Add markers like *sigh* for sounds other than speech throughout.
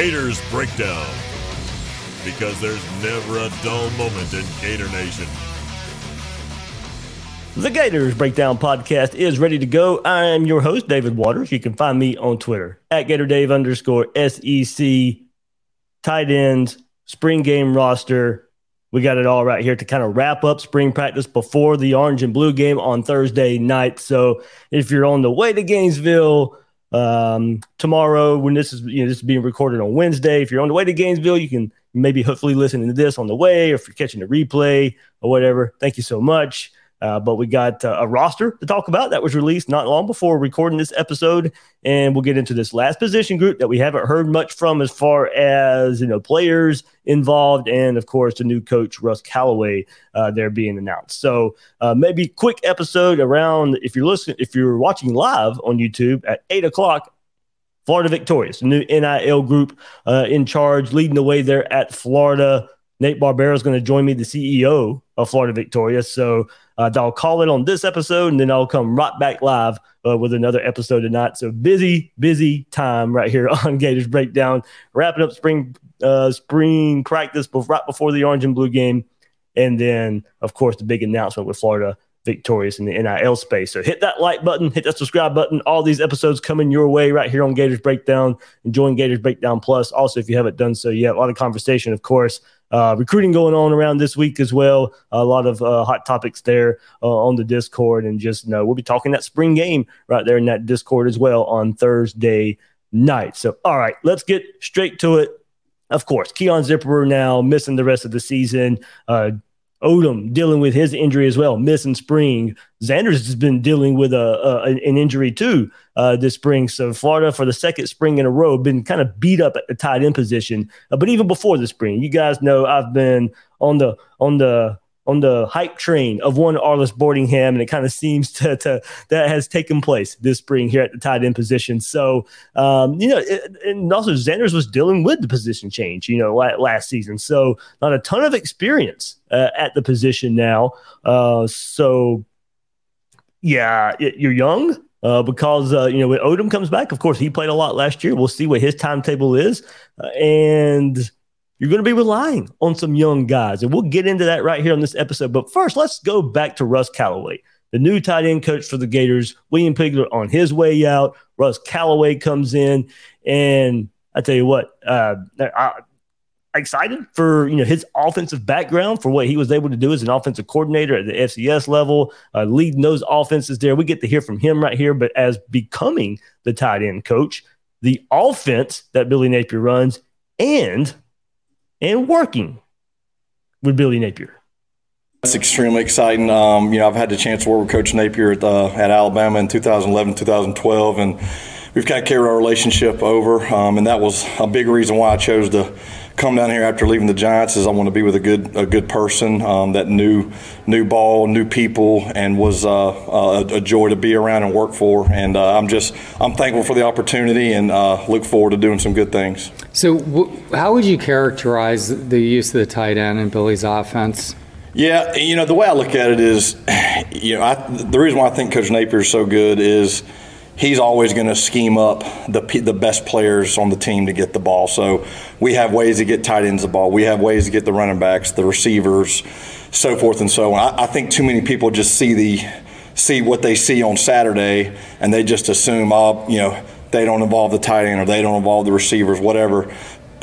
Gators Breakdown. Because there's never a dull moment in Gator Nation. The Gators Breakdown podcast is ready to go. I am your host, David Waters. You can find me on Twitter at GatorDave underscore SEC, tight ends, spring game roster. We got it all right here to kind of wrap up spring practice before the orange and blue game on Thursday night. So if you're on the way to Gainesville, um, tomorrow when this is you know this is being recorded on Wednesday. If you're on the way to Gainesville, you can maybe hopefully listen to this on the way, or if you're catching the replay or whatever. Thank you so much. Uh, but we got uh, a roster to talk about that was released not long before recording this episode, and we'll get into this last position group that we haven't heard much from as far as you know players involved, and of course the new coach Russ Callaway uh, there being announced. So uh, maybe quick episode around if you're listening, if you're watching live on YouTube at eight o'clock. Florida Victorious, new NIL group uh, in charge, leading the way there at Florida. Nate Barbera is going to join me, the CEO of Florida Victorious. So uh, I'll call it on this episode, and then I'll come right back live uh, with another episode tonight. So busy, busy time right here *laughs* on Gators Breakdown, wrapping up spring uh, spring practice right before the orange and blue game, and then of course the big announcement with Florida victorious in the NIL space. So hit that like button, hit that subscribe button. All these episodes coming your way right here on Gators Breakdown. and join Gators Breakdown Plus. Also, if you haven't done so yet, a lot of conversation, of course. Uh, recruiting going on around this week as well. A lot of uh, hot topics there uh, on the Discord, and just know we'll be talking that spring game right there in that Discord as well on Thursday night. So, all right, let's get straight to it. Of course, Keon Zipperer now missing the rest of the season. Odom dealing with his injury as well, missing spring. Zanders has been dealing with a, a an injury too uh, this spring. So Florida, for the second spring in a row, been kind of beat up at the tight end position. Uh, but even before the spring, you guys know I've been on the on the on the hype train of one Arlis Boardingham, and it kind of seems *laughs* to, to, that has taken place this spring here at the tight end position. So, um, you know, it, and also Zanders was dealing with the position change, you know, last season. So, not a ton of experience uh, at the position now. Uh, so, yeah, it, you're young. Uh, because uh, you know when Odom comes back, of course he played a lot last year. We'll see what his timetable is, uh, and you're going to be relying on some young guys. And we'll get into that right here on this episode. But first, let's go back to Russ Callaway, the new tight end coach for the Gators. William Peagler on his way out. Russ Callaway comes in. And I tell you what, uh, I, excited for you know his offensive background for what he was able to do as an offensive coordinator at the FCS level, uh, leading those offenses there. We get to hear from him right here, but as becoming the tight end coach, the offense that Billy Napier runs, and and working with Billy Napier. That's extremely exciting. Um, you know, I've had the chance to work with Coach Napier at, uh, at Alabama in 2011, 2012, and we've kind of carried our relationship over. Um, and that was a big reason why I chose to come down here after leaving the Giants is I want to be with a good a good person um, that knew knew ball, new people, and was uh, uh, a, joy to be around and work for. And uh, I'm just I'm thankful for the opportunity and uh, look forward to doing some good things. So, w- how would you characterize the use of the tight end in Billy's offense? Yeah, you know the way I look at it is, you know, I, the reason why I think Coach Napier is so good is he's always going to scheme up the the best players on the team to get the ball. So we have ways to get tight ends the ball. We have ways to get the running backs, the receivers, so forth and so on. I, I think too many people just see the see what they see on Saturday and they just assume, oh, you know, they don't involve the tight end or they don't involve the receivers, whatever.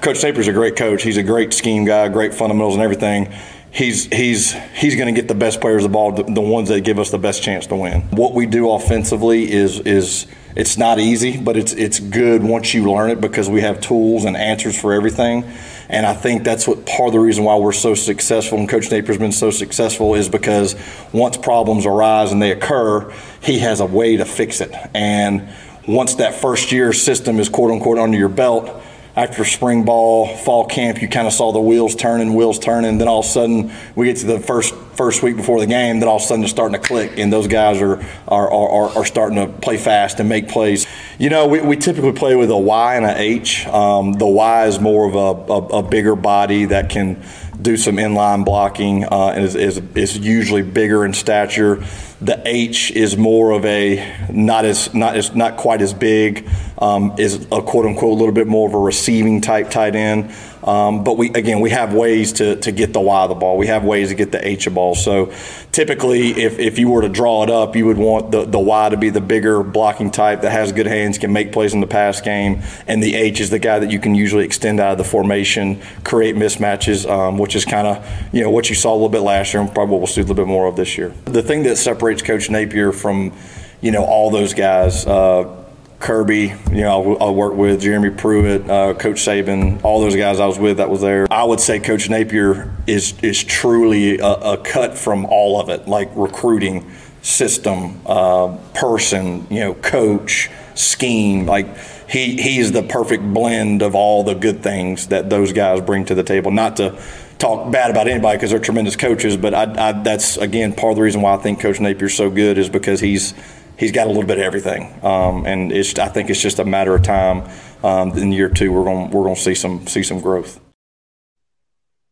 Coach Napier's a great coach. He's a great scheme guy, great fundamentals and everything he's he's he's going to get the best players the ball, the, the, ones that give us the best chance to win. What we do offensively is is it's not easy, but it's it's good once you learn it because we have tools and answers for everything. And I think that's what part of the reason why we're so successful and Coach Napier's been so successful is because once problems arise and they occur, he has a way to fix it. And once that first year system is quote unquote under your belt, after spring ball, fall camp, you kind of saw the wheels turning, wheels turning. Then all of a sudden, we get to the first first week before the game. Then all of a sudden, it's starting to click, and those guys are are, are, are starting to play fast and make plays. You know, we, we typically play with a Y and a H. Um, the Y is more of a, a, a bigger body that can do some inline blocking uh, and is, is, is, usually bigger in stature. The H is more of a not as not as not quite as big, um, is a quote unquote a little bit more of a receiving type tight end. Um, but we again we have ways to, to get the Y of the ball. We have ways to get the H of the ball. So typically, if, if you were to draw it up, you would want the, the Y to be the bigger blocking type that has good hands, can make plays in the pass game, and the H is the guy that you can usually extend out of the formation, create mismatches, um, which is kind of you know what you saw a little bit last year, and probably what we'll see a little bit more of this year. The thing that separates Coach Napier from you know all those guys. Uh, Kirby, you know, I worked with Jeremy Pruitt, uh, Coach Saban, all those guys I was with that was there. I would say Coach Napier is is truly a, a cut from all of it, like recruiting, system, uh, person, you know, coach, scheme. Like he he's the perfect blend of all the good things that those guys bring to the table. Not to talk bad about anybody because they're tremendous coaches, but I, I, that's again part of the reason why I think Coach Napier's so good is because he's he's got a little bit of everything, um, and it's I think it's just a matter of time. Um, in year two, we're going we're going to see some see some growth.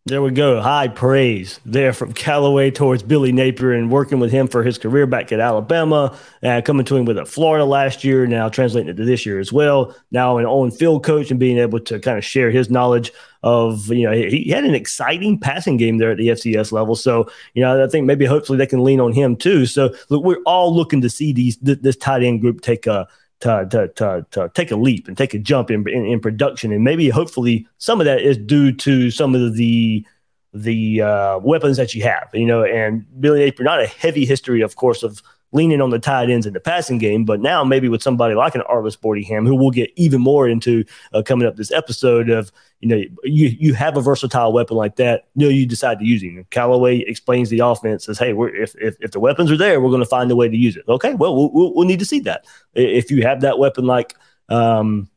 There we go. High praise there from Callaway towards Billy Napier and working with him for his career back at Alabama, uh, coming to him with a Florida last year, now translating it to this year as well. Now an on field coach and being able to kind of share his knowledge of, you know, he had an exciting passing game there at the FCS level. So, you know, I think maybe hopefully they can lean on him too. So, look, we're all looking to see these this tight end group take a to, to, to, to take a leap and take a jump in, in, in production. And maybe hopefully some of that is due to some of the the uh, weapons that you have, you know, and Billy Napier, not a heavy history, of course, of leaning on the tight ends in the passing game, but now maybe with somebody like an Arlis Boardingham, who we'll get even more into uh, coming up this episode of, you know, you you have a versatile weapon like that, you know, you decide to use him. Callaway explains the offense says, hey, we're, if, if, if the weapons are there, we're going to find a way to use it. Okay, well, well, we'll, we'll need to see that. If you have that weapon like, um,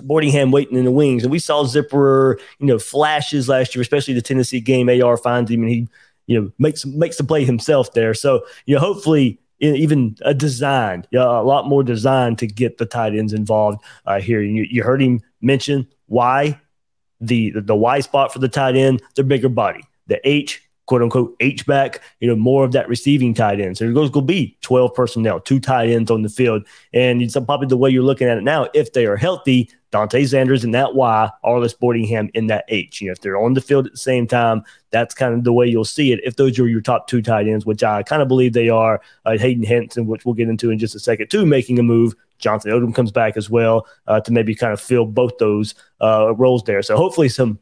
Boardingham waiting in the wings, and we saw Zipperer, you know, flashes last year, especially the Tennessee game. AR finds him, and he, you know, makes makes the play himself there. So, you know, hopefully even a design, a lot more design to get the tight ends involved uh, here. You, you heard him mention why the, the the Y spot for the tight end, the bigger body. The H, quote unquote, H back, you know, more of that receiving tight end. So there's going to be 12 personnel, two tight ends on the field. And it's probably the way you're looking at it now. If they are healthy, Dante Zanders in that Y, Arlis Boardingham in that H. You know, if they're on the field at the same time, that's kind of the way you'll see it. If those are your top two tight ends, which I kind of believe they are, uh, Hayden Hansen, which we'll get into in just a second, too, making a move. Jonathan Odom comes back as well uh, to maybe kind of fill both those uh, roles there. So hopefully some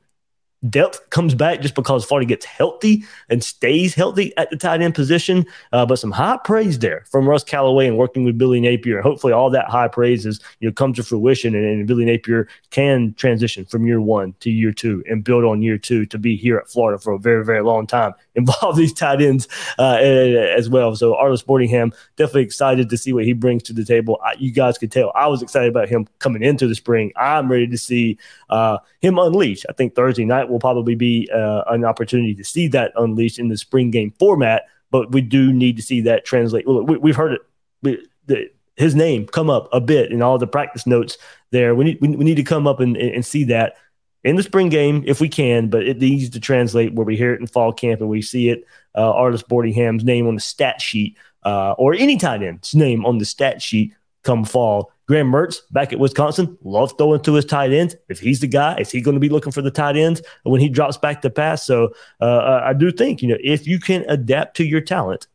depth comes back just because Florida gets healthy and stays healthy at the tight end position. Uh, but some high praise there from Russ Callaway and working with Billy Napier. And hopefully all that high praise is, you know, comes to fruition and, and, Billy Napier can transition from year one to year two and build on year two to be here at Florida for a very, very long time. *laughs* Involve these tight ends uh, as well. So Arlis Boardingham, definitely excited to see what he brings to the table. I, you guys could tell I was excited about him coming into the spring. I'm ready to see uh, him unleash. I think Thursday night will probably be uh, an opportunity to see that unleashed in the spring game format. But we do need to see that translate. We, have heard it. We, the, his name come up a bit in all the practice notes there. We need we, we need to come up and, and see that in the spring game if we can, but it needs to translate where we hear it in fall camp and we see it. Uh, Arlis Boardingham's name on the stat sheet uh, or any tight end's name on the stat sheet come fall. Graham Mertz back at Wisconsin, love throwing to his tight ends. If he's the guy, is he going to be looking for the tight ends when he drops back to pass? So uh, I do think, you know, if you can adapt to your talent,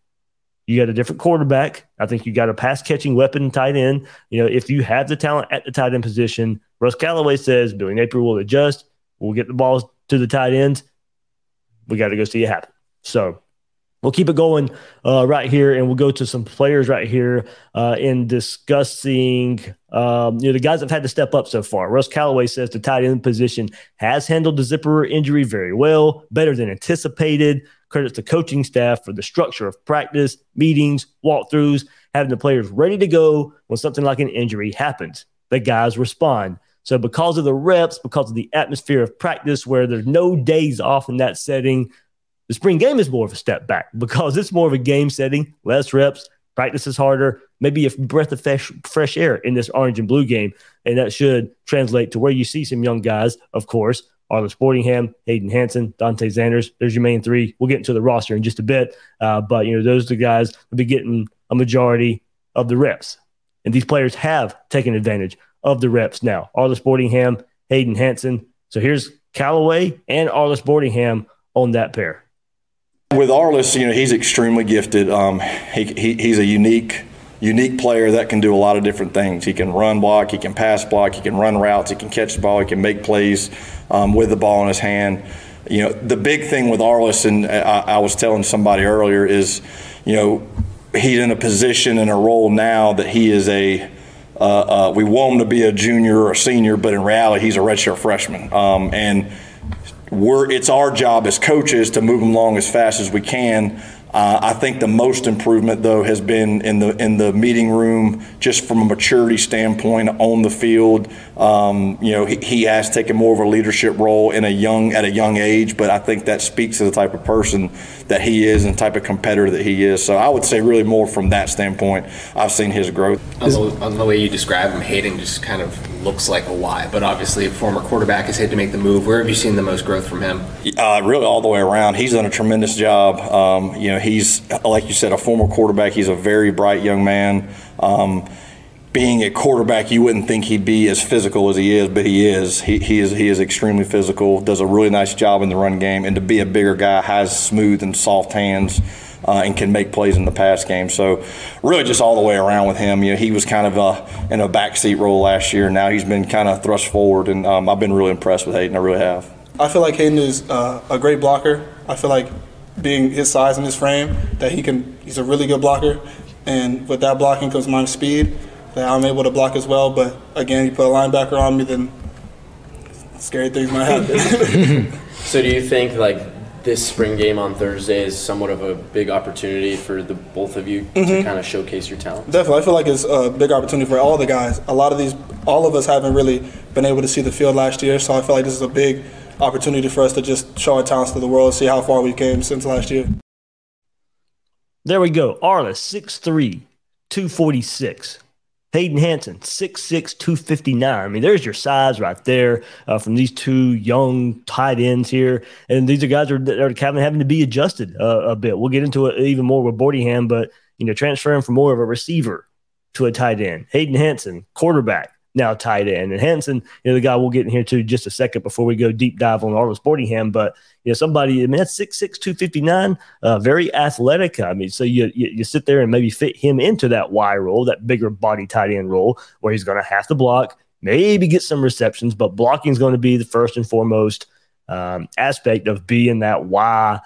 you got a different quarterback. I think you got a pass catching weapon tight end. You know, if you have the talent at the tight end position, Russ Callaway says Billy Napier will adjust. We'll get the balls to the tight ends. We got to go see it happen. So we'll keep it going uh, right here, and we'll go to some players right here uh, in discussing um, you know the guys have had to step up so far. Russ Callaway says the tight end position has handled the Zipperer injury very well, better than anticipated. Credits to coaching staff for the structure of practice, meetings, walkthroughs, having the players ready to go when something like an injury happens. The guys respond. So, because of the reps, because of the atmosphere of practice where there's no days off in that setting, the spring game is more of a step back *laughs* because it's more of a game setting, less reps, practice is harder, maybe a breath of fresh, fresh air in this orange and blue game. And that should translate to where you see some young guys, of course, Arlis Boardingham, Hayden Hansen, Dante Zanders. There's your main three. We'll get into the roster in just a bit. Uh, but, you know, those are the guys will be getting a majority of the reps. And these players have taken advantage of the reps now. Arlis Boardingham, Hayden Hansen. So here's Callaway and Arlis Boardingham on that pair. With Arlis, you know, he's extremely gifted. Um, he, he, he's a unique unique player that can do a lot of different things. He can run block, he can pass block, he can run routes, he can catch the ball, he can make plays um, with the ball in his hand. You know, the big thing with Arlis, and I, I was telling somebody earlier, is, you know, he's in a position and a role now that he is a uh, uh, we want him to be a junior or a senior, but in reality, he's a redshirt freshman. Um, and we're, it's our job as coaches to move them along as fast as we can uh, I think the most improvement, though, has been in the in the meeting room, just from a maturity standpoint on the field. Um, you know, he, he, has taken more of a leadership role in a young at a young age, but I think that speaks to the type of person that he is and type of competitor that he is. So I would say really more from that standpoint, I've seen his growth. On the, on the way you describe him, Hayden just kind of looks like a Y, but obviously a former quarterback has had to make the move. Where have you seen the most growth from him? Uh, really, all the way around. He's done a tremendous job. Um, you know, he's like you said, a former quarterback. He's a very bright young man. Um, being a quarterback, you wouldn't think he'd be as physical as he is, but he is. He, he is he is extremely physical. Does a really nice job in the run game, and to be a bigger guy, has smooth and soft hands. Uh, and can make plays in the pass game. So, really, just all the way around with him. You know, he was kind of uh, in a backseat role last year. Now he's been kind of thrust forward, and um, I've been really impressed with Hayden. I really have. I feel like Hayden is uh, a great blocker. I feel like being his size and his frame, that he can. He's a really good blocker, and with that blocking comes my speed. That I'm able to block as well. But again, you put a linebacker on me, then scary things might happen. *laughs* so, do you think like this spring game on Thursday is somewhat of a big opportunity for the both of you mm-hmm. to kind of showcase your talent? Definitely, I feel like it's a big opportunity for all the guys. A lot of these, all of us haven't really been able to see the field last year, so I feel like this is a big opportunity for us to just show our talents to the world, see how far we came since last year. There we go. Arlis, 6'3, 246. Hayden Hansen, 6'6, 259. I mean, there's your size right there uh, from these two young tight ends here. And these are guys that are, that are having to be adjusted uh, a bit. We'll get into it even more with Boardingham, but, you know, transferring from more of a receiver to a tight end. Hayden Hansen, quarterback now tight end. And Hansen, you know, the guy we'll get in here to just a second before we go deep dive on Arlis Boardingham. But, you know, somebody, I mean, that's 6'6, 259, uh, very athletic. I mean, so you, you, you sit there and maybe fit him into that Y role, that bigger body tight end role, where he's going to have to block, maybe get some receptions, but blocking is going to be the first and foremost um, aspect of being that Y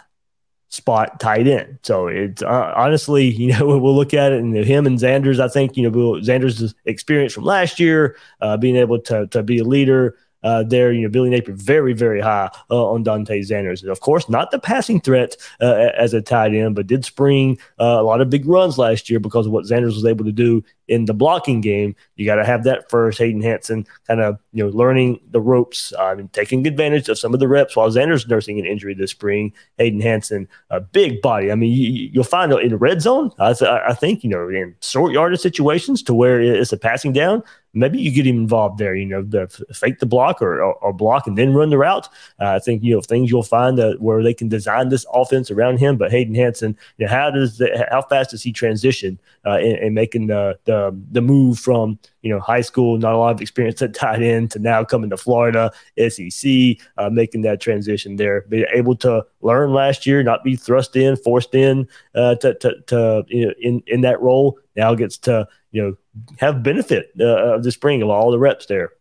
spot tight end. So it's uh, honestly, *laughs* you know, we'll look at it and him and Zanders, I think, you know, Zanders' experience from last year, uh, being able to, to be a leader, uh, there. You know, Billy Napier very, very high uh, on Dante Zanders. And of course, not the passing threat uh, as a tight end, but did spring uh, a lot of big runs last year because of what Zanders was able to do in the blocking game. You got to have that first. Hayden Hansen kind of you know learning the ropes uh, and taking advantage of some of the reps while Zanders nursing an injury this spring. Hayden Hansen, a big body. I mean, you, will find in the red zone. I, th- I think you know in short yardage situations to where it's a passing down maybe you get him involved there. You know, the, fake the block or, or, or, block and then run the route. Uh, I think you know things you'll find that where they can design this offense around him. But Hayden Hansen, you know, how does the, how fast does he transition uh, in, in, making the, the the move from you know high school, not a lot of experience at tight end, to now coming to Florida SEC, uh, making that transition there. Be able to learn last year, not be thrust in, forced in uh, to to, to you know, in in that role. Now gets to you know have benefit uh, of the spring of all the reps there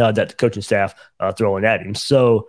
uh, that the coaching staff uh, throwing at him. So.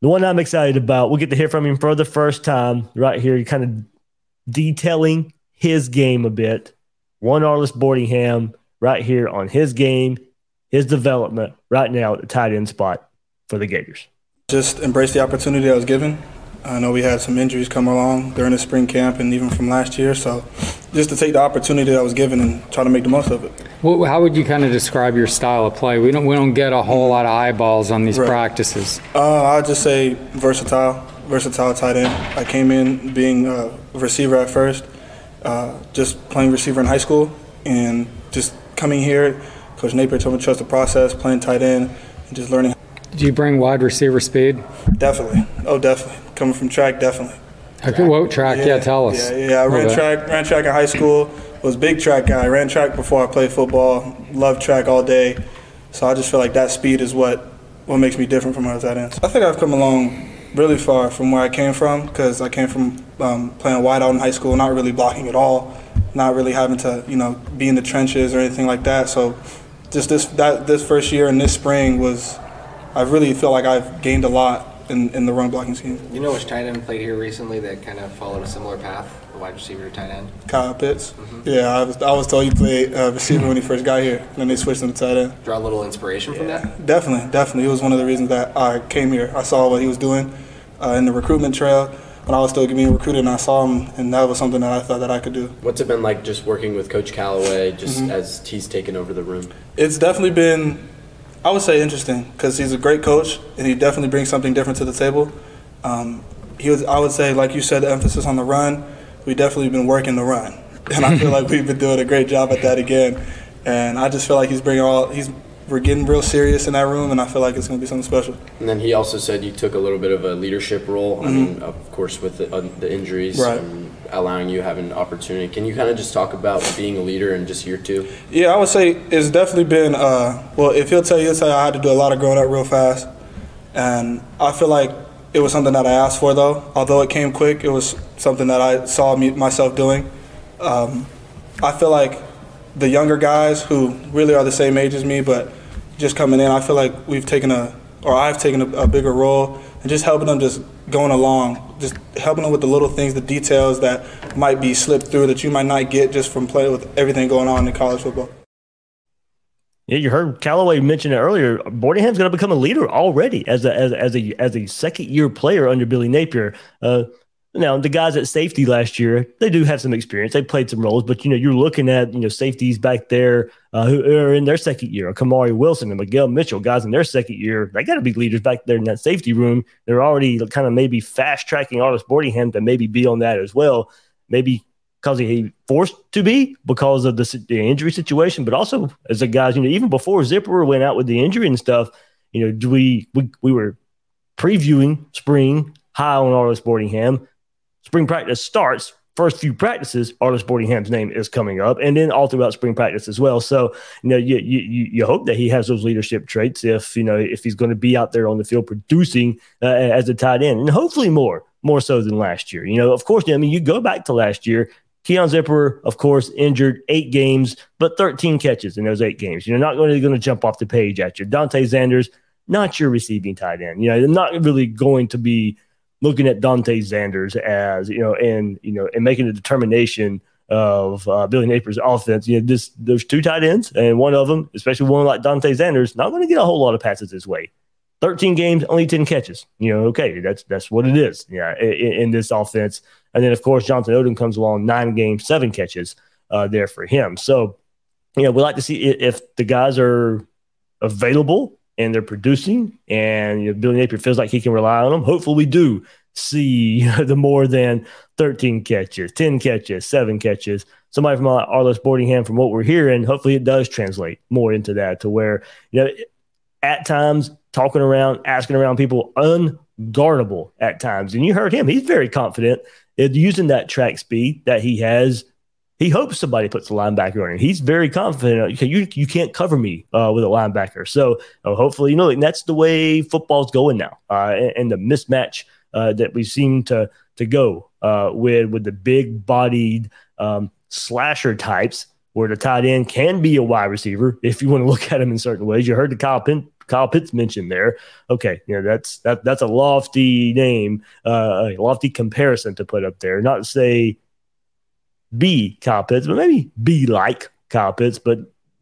The one I'm excited about, we'll get to hear from him for the first time right here, kind of detailing his game a bit. One Arlis Boardingham right here on his game, his development right now at the tight end spot for the Gators. Just embrace the opportunity I was given. I know we had some injuries come along during the spring camp and even from last year. So just to take the opportunity that I was given and try to make the most of it. Well, how would you kind of describe your style of play? We don't we don't get a whole lot of eyeballs on these Right. practices. Uh, I'd just say versatile, versatile tight end. I came in being a receiver at first, uh, just playing receiver in high school, and just coming here, Coach Napier told me to trust the process, playing tight end, and just learning. Do you bring wide receiver speed? Definitely, oh definitely. Coming from track, definitely. Okay, what track? Yeah, tell us. Yeah, yeah. I ran track, ran track in high school. Was big track guy. ran track before I played football. Loved track all day. So I just feel like that speed is what what makes me different from other tight ends. I think I've come along really far from where I came from because I came from um, playing wide out in high school, not really blocking at all, not really having to you know be in the trenches or anything like that. So just this that this first year and this spring was I really feel like I've gained a lot in, in the run blocking scheme. You know which tight end played here recently that kind of followed a similar path, the wide receiver to tight end? Kyle Pitts. Yeah, I was, I was told he played uh, receiver when he first got here, and then they switched him to tight end. Draw a little inspiration from that? Definitely, definitely. It was one of the reasons that I came here. I saw what he was doing uh, in the recruitment trail when I was still being recruited, and I saw him, and that was something that I thought that I could do. What's it been like just working with Coach Callaway, just Mhm. as he's taken over the room? It's definitely been, I would say, interesting because he's a great coach, and he definitely brings something different to the table. Um, he was, I would say, like you said, the emphasis on the run. We definitely been working the run, *laughs* and I feel like we've been doing a great job at that again. And I just feel like he's bringing all he's we're getting real serious in that room, and I feel like it's going to be something special. And then he also said you took a little bit of a leadership role. I Mhm. mean, of course, with the, uh, the injuries, Right. um, allowing you having an opportunity. Can you kind of just talk about being a leader in just year two? Yeah, I would say it's definitely been. Uh, well, if he'll tell you, he'll I had to do a lot of growing up real fast, and I feel like it was something that I asked for. Though, although it came quick, it was something that I saw me, myself doing. Um, I feel like the younger guys who really are the same age as me, but just coming in, I feel like we've taken a, or I've taken a, a bigger role, and just helping them just going along, just helping them with the little things, the details that might be slipped through that you might not get just from playing with everything going on in college football. Yeah, you heard Callaway mention it earlier. Boardingham's going to become a leader already as a as, as a as a second year player under Billy Napier. Uh, now the guys at safety last year, they do have some experience. They played some roles, but you know you're looking at you know safeties back there uh, who are in their second year. Kamari Wilson and Miguel Mitchell, guys in their second year, they got to be leaders back there in that safety room. They're already kind of maybe fast tracking Arlis Boardingham to maybe be on that as well. Maybe because he forced to be because of the, the injury situation, but also as a guys, you know, even before Zipper went out with the injury and stuff, you know, we we, we were previewing spring high on Arlis Boardingham. Spring practice starts. First few practices, Arlis Boardingham's name is coming up, and then all throughout spring practice as well. So, you know, you you you hope that he has those leadership traits if you know if he's going to be out there on the field producing uh, as a tight end, and hopefully more more so than last year. You know, of course, I mean, you go back to last year. Keon Zipper, of course, injured eight games, but 13 catches in those eight games. You're not going to jump off the page at you. Dante Zanders, not your receiving tight end. You know, they're not really going to be looking at Dante Zanders as, you know, and, you know, and making a determination of uh, Billy Napier's offense. You know, this, there's two tight ends, and one of them, especially one like Dante Zanders, not going to get a whole lot of passes his way. 13 games, only 10 catches. You know, okay, that's that's what it is. Yeah, in, in this offense. And then of course Jonathan Odom comes along, nine games, seven catches uh, there for him. So, you know, we like to see if the guys are available and they're producing, and you know, Billy Napier feels like he can rely on them. Hopefully, we do see *laughs* the more than 13 catches, 10 catches, seven catches. Somebody from uh, Arlis Boardingham, from what we're hearing, hopefully it does translate more into that to where, you know, at times talking around, asking around people, unguardable at times. And you heard him; he's very confident in using that track speed that he has. He hopes somebody puts a linebacker on him. He's very confident. You you can't cover me uh, with a linebacker. So uh, hopefully, you know, that's the way football's going now. Uh, and, and the mismatch uh, that we seem to to go uh, with with the big bodied um, slasher types where the tight end can be a wide receiver if you want to *laughs* look at him in certain ways. You heard the Kyle, Kyle Pitts mentioned there. Okay, you know that's that that's a lofty name, uh, a lofty comparison to put up there. Not to say be Kyle Pitts, but maybe be like Kyle Pitts, but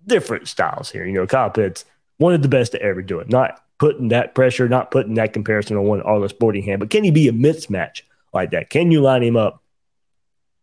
different styles here. You know, Kyle Pitts, one of the best to ever do it. Not putting that pressure, not putting that comparison on one Arlis Boardingham, but can he be a mismatch like that? Can you line him up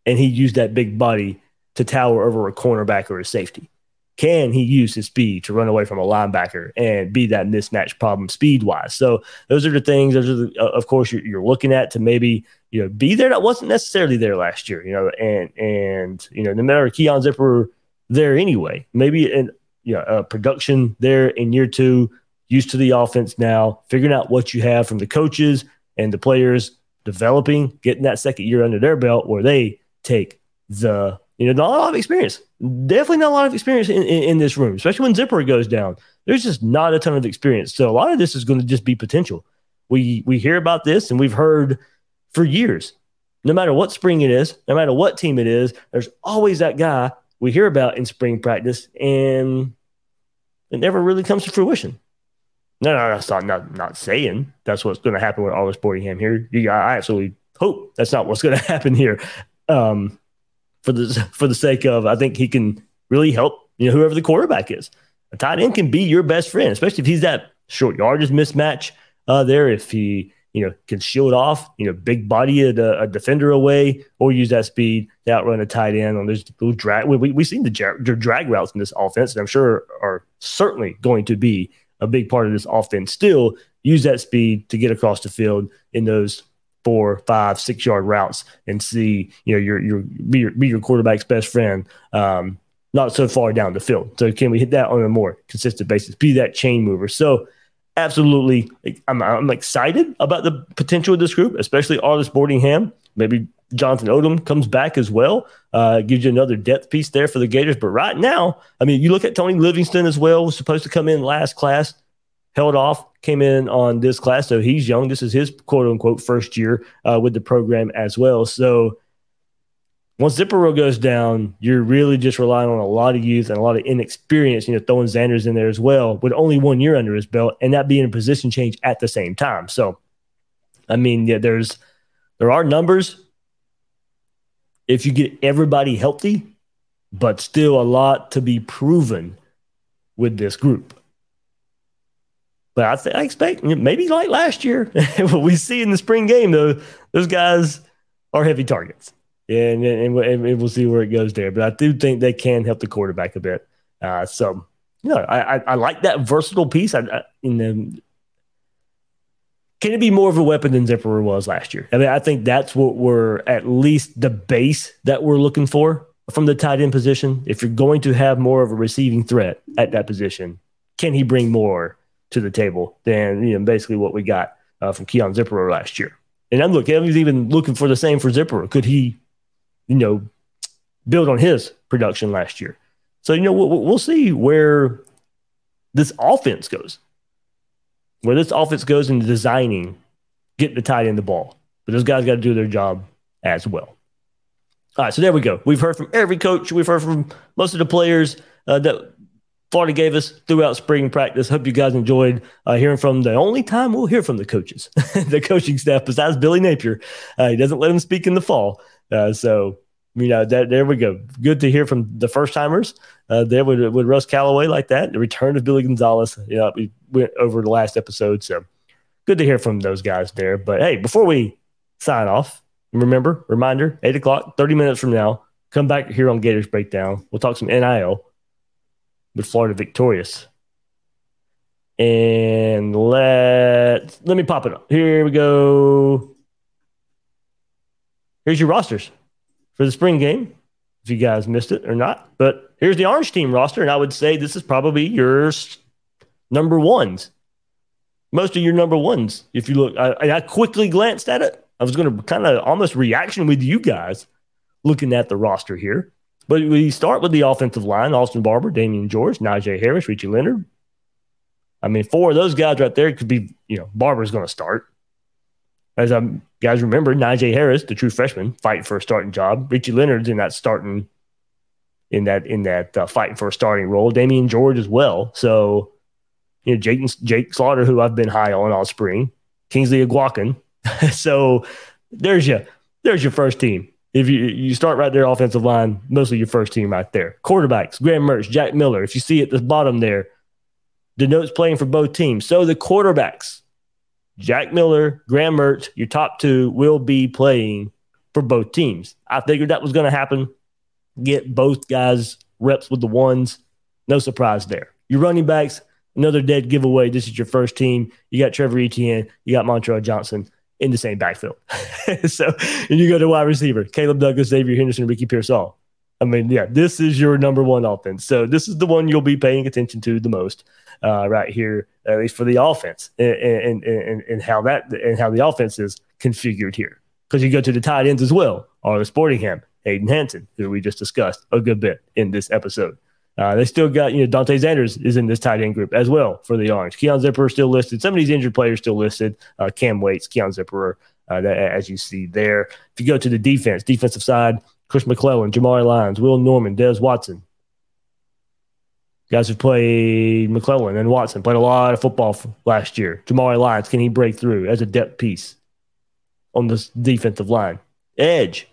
and he use that big body to tower over a cornerback or a safety? Can he use his speed to run away from a linebacker and be that mismatch problem speed wise? So those are the things. Those are the, uh, of course you're, you're looking at to maybe you know be there. That wasn't necessarily there last year. You know, and and you know no matter Keon Zipper there anyway. Maybe in you know, uh, production there in year two, used to the offense now, figuring out what you have from the coaches and the players developing, getting that second year under their belt where they take the you know not a lot of experience. Definitely not a lot of experience in, in, in this room, especially when Zipper goes down. There's just not a ton of experience. So a lot of this is going to just be potential. We we hear about this and we've heard for years. No matter what spring it is, no matter what team it is, there's always that guy we hear about in spring practice, and it never really comes to fruition. No, no, that's not not, not saying that's what's going to happen with Arlis Boardingham here. You, I absolutely hope that's not what's going *laughs* to happen here. Um, for the *laughs* for the sake of, I think he can really help you know whoever the quarterback is. A tight end can be your best friend, especially if he's that short yardage mismatch uh, there. If he you know, can shield off, you know, big body a, a defender away or use that speed to outrun a tight end on those little drag. We, we, we've seen the drag routes in this offense, and I'm sure are certainly going to be a big part of this offense. Still use that speed to get across the field in those four, five, six yard routes and see, you know, your, your, be your, be your quarterback's best friend. Um, not so far down the field. So can we hit that on a more consistent basis? Be that chain mover. So absolutely, I'm, I'm excited about the potential of this group, especially Arlis Boardingham. Maybe Jonathan Odom comes back as well. Uh, gives you another depth piece there for the Gators. But right now, I mean, you look at Tony Livingston as well, was supposed to come in last class, held off, came in on this class. So he's young. This is his quote unquote first year uh, with the program as well. So once Zipper goes down, you're really just relying on a lot of youth and a lot of inexperience, you know, throwing Zanders in there as well, with only one year under his belt, and that being a position change at the same time. So, I mean, yeah, there's there are numbers if you get everybody healthy, but still a lot to be proven with this group. But I, th- I expect maybe like last year, *laughs* what we see in the spring game, though, those guys are heavy targets and, and, and we'll see where it goes there. But I do think they can help the quarterback a bit. Uh, so, you know, I, I, I, like that versatile piece. I, I, in the, can it be more of a weapon than Zipper was last year? I mean, I think that's what we're at least the base that we're looking for from the tight end position. If you're going to have more of a receiving threat at that position, can he bring more to the table than you know basically what we got uh, from Keon Zipper last year? And I'm looking, I was even looking for the same for Zipper. Could he you know, build on his production last year. So, you know, we'll, we'll see where this offense goes, where this offense goes in designing, getting the tight end the ball. But those guys got to do their job as well. All right, so there we go. We've heard from every coach. We've heard from most of the players uh, that Florida gave us throughout spring practice. Hope you guys enjoyed uh, hearing from the only time we'll hear from the coaches, *laughs* the coaching staff, besides Billy Napier. Uh, he doesn't let him speak in the fall. Uh, so you know that there we go. Good to hear from the first timers uh, there with with Russ Callaway like that. The return of Billy Gonzalez. You know, we went over the last episode, so good to hear from those guys there. But hey, before we sign off, remember reminder: eight o'clock, thirty minutes from now. Come back here on Gators Breakdown. We'll talk some NIL with Florida Victorious. And let let me pop it up. Here we go. Here's your rosters for the spring game, if you guys missed it or not. But here's the orange team roster, and I would say this is probably your number ones. Most of your number ones, if you look, I, I quickly glanced at it. I was going to kind of almost reaction with you guys looking at the roster here. But we start with the offensive line Austin Barber, Damieon George, Knijeah Harris, Richie Leonard. I mean, four of those guys right there could be, you know, Barber's going to start. As I guys remember, Knijeah Harris, the true freshman, fighting for a starting job. Richie Leonard's in that starting in that in that uh, fighting for a starting role. Damieon George as well. So you know Jake Jake Slaughter, who I've been high on all spring, Kingsley Eguakun. *laughs* so there's your there's your first team. If you you start right there, offensive line, mostly your first team right there. Quarterbacks, Graham Mertz, Jack Miller. If you see at the bottom there, denotes playing for both teams. So the quarterbacks, Jack Miller, Graham Mertz, your top two will be playing for both teams. I figured that was going to happen. Get both guys reps with the ones. No surprise there. Your running backs, another dead giveaway. This is your first team. You got Trevor Etienne, you got Montrell Johnson in the same backfield. *laughs* so, and you go to wide receiver, Caleb Douglas, Xavier Henderson, Ricky Pearsall. I mean, yeah, this is your number one offense. So this is the one you'll be paying attention to the most uh, right here, at least for the offense and, and, and, and how that and how the offense is configured here. Because you go to the tight ends as well, Arlis Boardingham, Hayden Hansen, who we just discussed a good bit in this episode. Uh, they still got, you know, Dante Zanders is in this tight end group as well for the Orange. Keon Zipperer still listed. Some of these injured players still listed. Uh, Cam Waits, Keon Zipperer, uh, that, as you see there. If you go to the defense, defensive side, Chris McClellan, Jamari Lyons, Will Norman, Des Watson. Guys who played McClellan and Watson played a lot of football last year. Jamari Lyons, can he break through as a depth piece on this defensive line? Edge,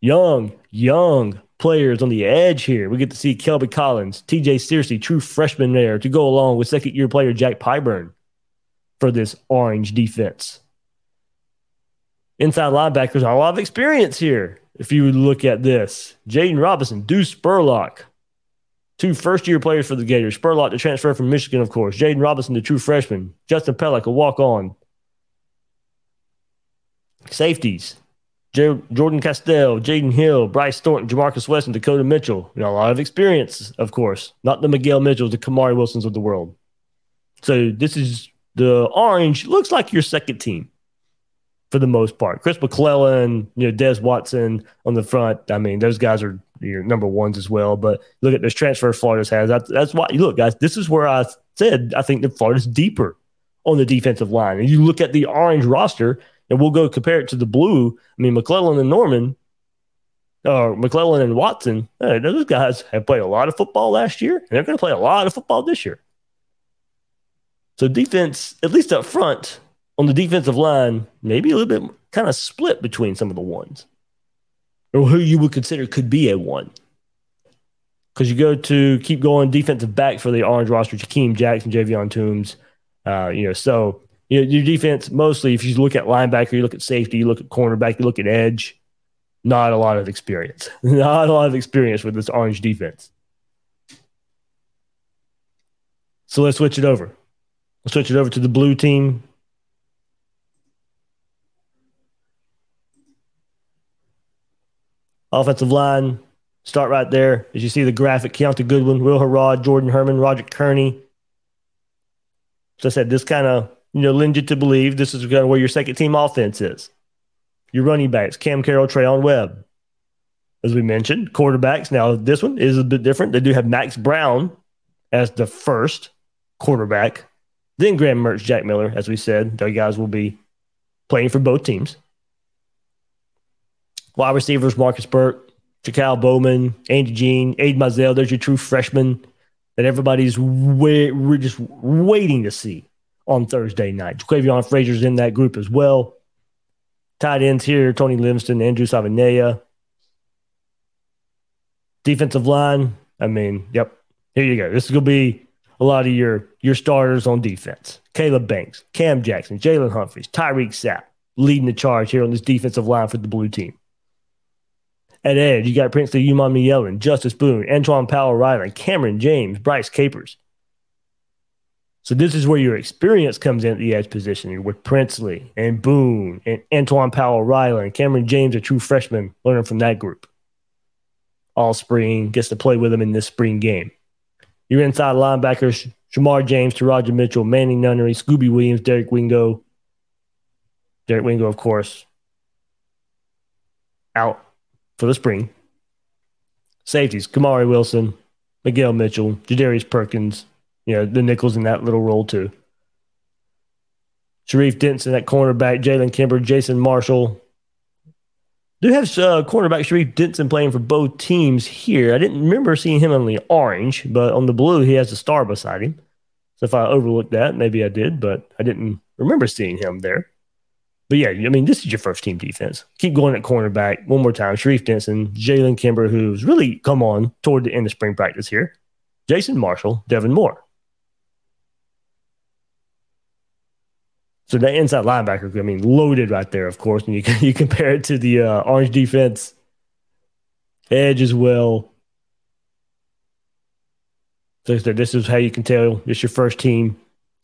young, young players on the edge here. We get to see Kelby Collins, TJ Searcy, true freshman there to go along with second year player Jack Pyburn for this orange defense. Inside linebackers, are a lot of experience here. If you look at this, Jaden Robinson, Deuce Spurlock, two first year players for the Gators. Spurlock, to transfer from Michigan, of course. Jaden Robinson, the true freshman. Justin Pellick, a walk on. Safeties, Jordan Castell, Jaden Hill, Bryce Thornton, Jamarcus West, and Dakota Mitchell. You know, a lot of experience, of course. Not the Miguel Mitchells, the Kamari Wilsons of the world. So this is the orange. Looks like your second team for the most part. Chris McClellan, you know, Des Watson on the front. I mean, those guys are your number ones as well. But look at this transfer Florida's has. That's, that's why, look, guys, this is where I said I think that Florida's deeper on the defensive line. And you look at the orange roster, and we'll go compare it to the blue. I mean, McClellan and Norman, or uh, McClellan and Watson, hey, those guys have played a lot of football last year, and they're going to play a lot of football this year. So defense, at least up front, on the defensive line, maybe a little bit kind of split between some of the ones, or who you would consider could be a one. Because you go to keep going defensive back for the orange roster, Jakeem Jackson, Javion Toombs, uh, you know, so you know, your defense mostly, if you look at linebacker, you look at safety, you look at cornerback, you look at edge, not a lot of experience. *laughs* not a lot of experience with this orange defense. So let's switch it over. Let's switch it over to the blue team. Offensive line, start right there. As you see the graphic, Keontae Goodwin, Will Harrod, Jordan Herman, Roger Kearney. So I said, this kind of you know, lend you to believe this is kind of where your second team offense is. Your running backs, Cam Carroll, Treyaun Webb. As we mentioned, quarterbacks. Now, this one is a bit different. They do have Max Brown as the first quarterback, then Graham Mertz, Jack Miller, as we said. Those guys will be playing for both teams. Wide receivers, Marcus Burke, Jacal Bowman, Andy Jean, Aid Mizell. There's your true freshman that everybody's we're just waiting to see on Thursday night. Jaquavion Frazier's in that group as well. Tight ends here, Tony Livingston, Andrew Savanea. Defensive line, I mean, yep. Here you go. This is to be a lot of your your starters on defense. Caleb Banks, Cam Jackson, Jalen Humphreys, Tyreak Sapp leading the charge here on this defensive line for the blue team. At edge, you got Princely Umanmielen, Justus Boone, Antwaun Powell Ryland, Cameron James, Bryce Capers. So this is where your experience comes in at the edge position You're with Princely and Boone and Antwaun Powell Ryland and Cameron James, a true freshman, learning from that group. All spring, gets to play with them in this spring game. Your inside linebackers, Shemar James Teradja Mitchell, Manny Nunnery, Scooby Williams, Derek Wingo. Derek Wingo, of course, out for the spring. Safeties, Kamari Wilson, Miguel Mitchell, Jadarius Perkins, you know, the nickels in that little role too. Sharif Denson at cornerback, Jalen Kimber, Jason Marshall, Do have uh, cornerback Sharif Denson playing for both teams here. I didn't remember seeing him on the orange, but on the blue, he has a star beside him. So if I overlooked that, maybe I did, but I didn't remember seeing him there. But yeah, I mean, this is your first team defense. Keep going at cornerback one more time. Sharif Denson, Jalen Kimber, who's really come on toward the end of spring practice here. Jason Marshall, Devin Moore. So that inside linebacker, I mean, loaded right there, of course, when you *laughs* you compare it to the uh, orange defense. Edge as well. So this is how you can tell it's your first team.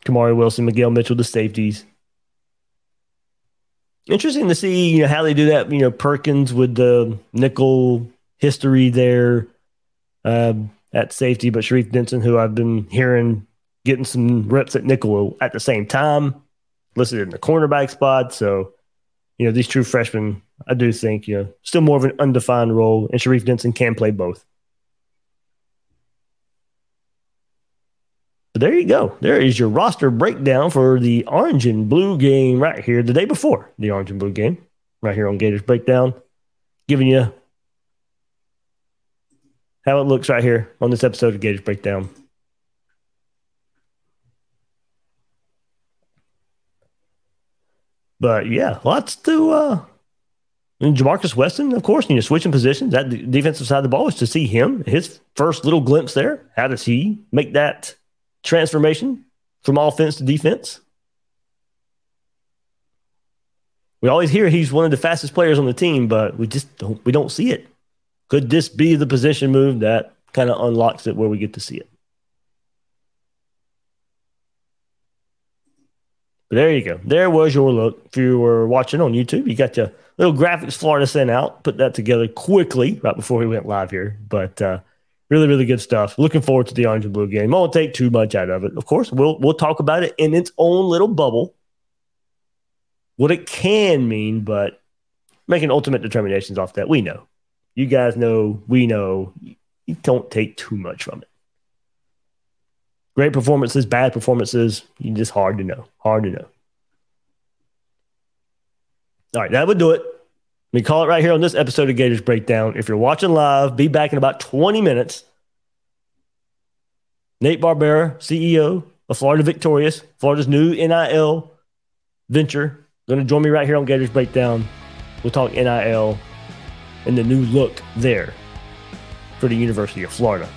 Kamari Wilson, Miguel Mitchell, the safeties. Interesting to see you know, how they do that. You know, Perkins with the nickel history there um, at safety, but Sharif Denson, who I've been hearing getting some reps at nickel at the same time listed in the cornerback spot. So, you know, these true freshmen, I do think, you know, still more of an undefined role, and Sharif Denson can play both. But there you go. There is your roster breakdown for the orange and blue game right here, the day before the orange and blue game, right here on Gators Breakdown, giving you how it looks right here on this episode of Gators Breakdown. But yeah, lots to. Uh, and Ja'Markis Weston, of course, you know, switching positions. That defensive side of the ball is to see him, his first little glimpse there. How does he make that transformation from offense to defense? We always hear he's one of the fastest players on the team, but we just don't we don't see it. Could this be the position move that kind of unlocks it where we get to see it? But there you go. There was your look. If you were watching on YouTube, you got your little graphics Florida sent out. Put that together quickly right before we went live here. But uh, really, really good stuff. Looking forward to the orange and blue game. I won't take too much out of it. Of course, we'll we'll talk about it in its own little bubble. What it can mean, but making ultimate determinations off that, we know. You guys know, we know. You don't take too much from it. Great performances, bad performances, you just hard to know. Hard to know. All right, that would do it. We call it right here on this episode of Gators Breakdown. If you're watching live, be back in about 20 minutes. Nate Barbera, CEO of Florida Victorious, Florida's new NIL venture, going to join me right here on Gators Breakdown. We'll talk NIL and the new look there for the University of Florida.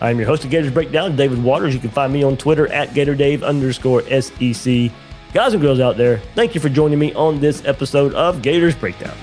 I'm your host of Gators Breakdown, David Waters. You can find me on Twitter at GatorDave underscore SEC. Guys and girls out there, thank you for joining me on this episode of Gators Breakdown.